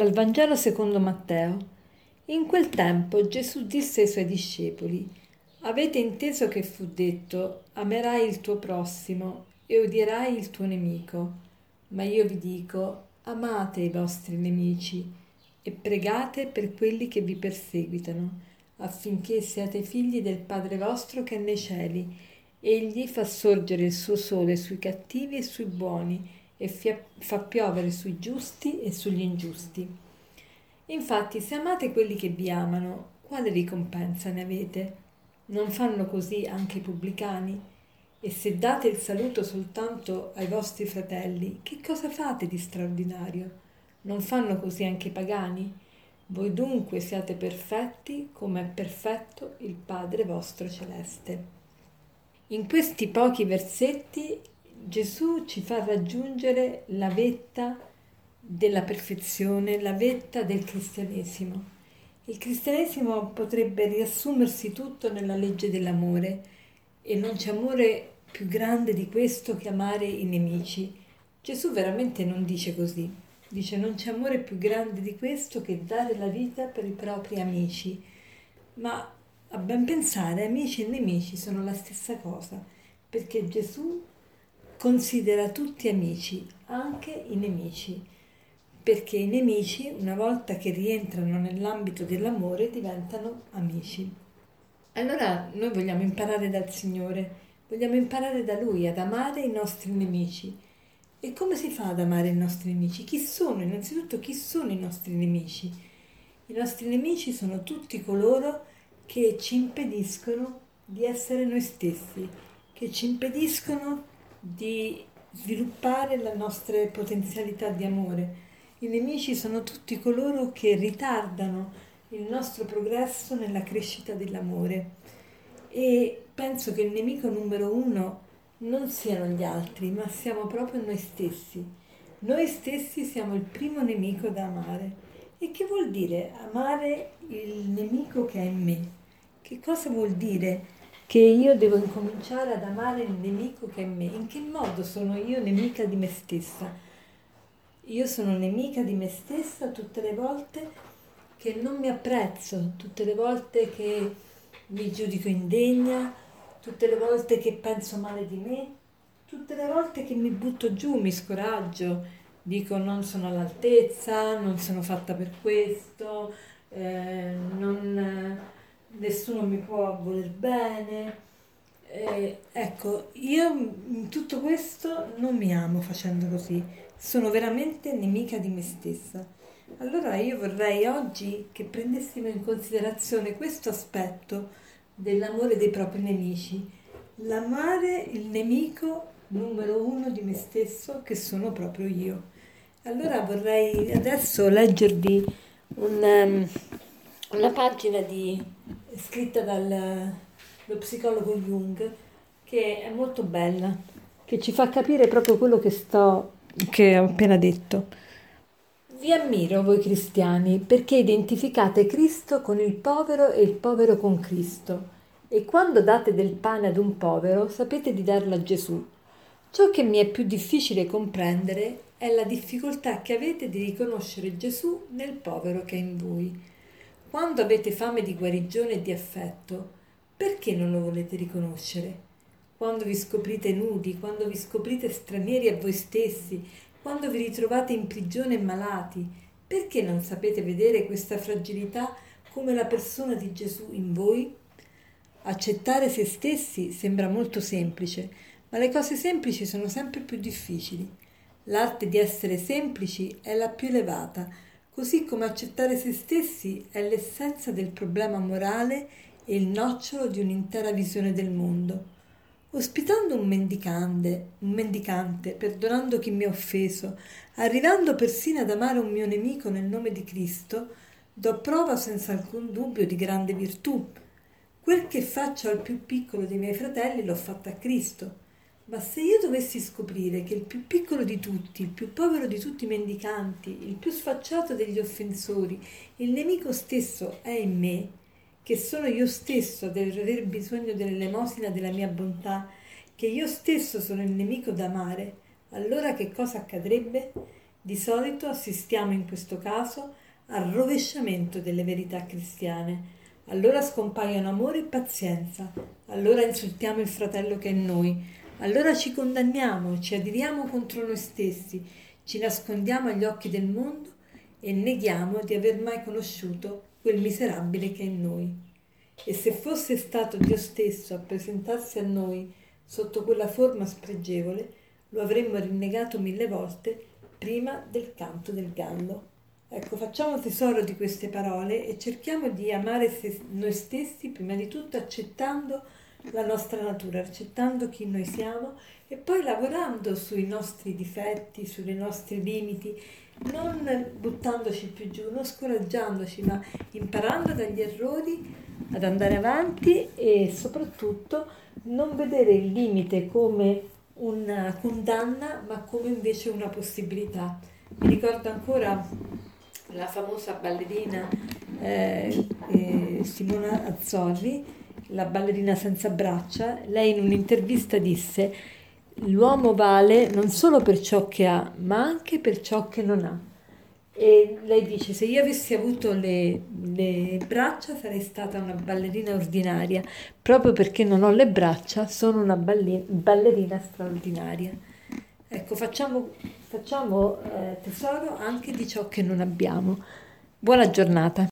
Dal Vangelo secondo Matteo. In quel tempo Gesù disse ai suoi discepoli, Avete inteso che fu detto, amerai il tuo prossimo e odierai il tuo nemico. Ma io vi dico, amate i vostri nemici e pregate per quelli che vi perseguitano, affinché siate figli del Padre vostro che è nei cieli. Egli fa sorgere il suo sole sui cattivi e sui buoni e fa piovere sui giusti e sugli ingiusti. Infatti, se amate quelli che vi amano, quale ricompensa ne avete? Non fanno così anche i pubblicani? E se date il saluto soltanto ai vostri fratelli, che cosa fate di straordinario? Non fanno così anche i pagani? Voi dunque siate perfetti come è perfetto il Padre vostro celeste. In questi pochi versetti Gesù ci fa raggiungere la vetta della perfezione, la vetta del cristianesimo. Il cristianesimo potrebbe riassumersi tutto nella legge dell'amore e non c'è amore più grande di questo che amare i nemici. Gesù veramente non dice così, dice non c'è amore più grande di questo che dare la vita per i propri amici. Ma a ben pensare, amici e nemici sono la stessa cosa, perché Gesù considera tutti amici, anche i nemici, perché i nemici, una volta che rientrano nell'ambito dell'amore, diventano amici. Allora noi vogliamo imparare dal Signore, vogliamo imparare da Lui ad amare i nostri nemici. E come si fa ad amare i nostri nemici? Chi sono? Innanzitutto chi sono i nostri nemici? I nostri nemici sono tutti coloro che ci impediscono di essere noi stessi, che ci impediscono di sviluppare le nostre potenzialità di amore. I nemici sono tutti coloro che ritardano il nostro progresso nella crescita dell'amore e penso che il nemico numero uno non siano gli altri, ma siamo proprio noi stessi. Noi stessi siamo il primo nemico da amare. E che vuol dire amare il nemico che è in me? Che cosa vuol dire? Che io devo incominciare ad amare il nemico che è me. In che modo sono io nemica di me stessa? Io sono nemica di me stessa tutte le volte che non mi apprezzo, tutte le volte che mi giudico indegna, tutte le volte che penso male di me, tutte le volte che mi butto giù, mi scoraggio, dico non sono all'altezza, non sono fatta per questo, eh, non nessuno mi può voler bene. Eh, ecco, io in tutto questo non mi amo facendo così, sono veramente nemica di me stessa. Allora io vorrei oggi che prendessimo in considerazione questo aspetto dell'amore dei propri nemici, l'amare il nemico numero uno di me stesso che sono proprio io. Allora vorrei adesso leggervi un, um, una pagina di scritta dallo psicologo Jung che è molto bella, che ci fa capire proprio quello che sto che ho appena detto. Vi ammiro voi cristiani perché identificate Cristo con il povero e il povero con Cristo. E quando date del pane ad un povero, sapete di darlo a Gesù. Ciò che mi è più difficile comprendere è la difficoltà che avete di riconoscere Gesù nel povero che è in voi. Quando avete fame di guarigione e di affetto, perché non lo volete riconoscere? Quando vi scoprite nudi, quando vi scoprite stranieri a voi stessi, quando vi ritrovate in prigione e malati, perché non sapete vedere questa fragilità come la persona di Gesù in voi? Accettare se stessi sembra molto semplice, ma le cose semplici sono sempre più difficili. L'arte di essere semplici è la più elevata, così come accettare se stessi è l'essenza del problema morale e il nocciolo di un'intera visione del mondo. Ospitando un mendicante, un mendicante, perdonando chi mi ha offeso, arrivando persino ad amare un mio nemico nel nome di Cristo, do prova senza alcun dubbio di grande virtù. Quel che faccio al più piccolo dei miei fratelli l'ho fatto a Cristo. Ma se io dovessi scoprire che il più piccolo di tutti, il più povero di tutti i mendicanti, il più sfacciato degli offensori, il nemico stesso è in me, che sono io stesso ad aver bisogno dell'elemosina della mia bontà, che io stesso sono il nemico da amare, allora che cosa accadrebbe? Di solito assistiamo in questo caso al rovesciamento delle verità cristiane. Allora scompaiono amore e pazienza, allora insultiamo il fratello che è noi, allora ci condanniamo, ci adiriamo contro noi stessi, ci nascondiamo agli occhi del mondo e neghiamo di aver mai conosciuto quel miserabile che è in noi. E se fosse stato Dio stesso a presentarsi a noi sotto quella forma spregevole, lo avremmo rinnegato mille volte prima del canto del gallo. Ecco, facciamo tesoro di queste parole e cerchiamo di amare noi stessi prima di tutto accettando la nostra natura, accettando chi noi siamo e poi lavorando sui nostri difetti, sui nostri limiti, non buttandoci più giù, non scoraggiandoci, ma imparando dagli errori ad andare avanti e soprattutto non vedere il limite come una condanna, ma come invece una possibilità. Mi ricordo ancora la famosa ballerina eh, eh, Simona Azzorri, la ballerina senza braccia, lei in un'intervista disse l'uomo vale non solo per ciò che ha, ma anche per ciò che non ha. E lei dice: Se io avessi avuto le, le, braccia sarei stata una ballerina ordinaria, proprio perché non ho le braccia, sono una balli- ballerina straordinaria. Ecco, facciamo, facciamo eh, tesoro anche di ciò che non abbiamo. Buona giornata.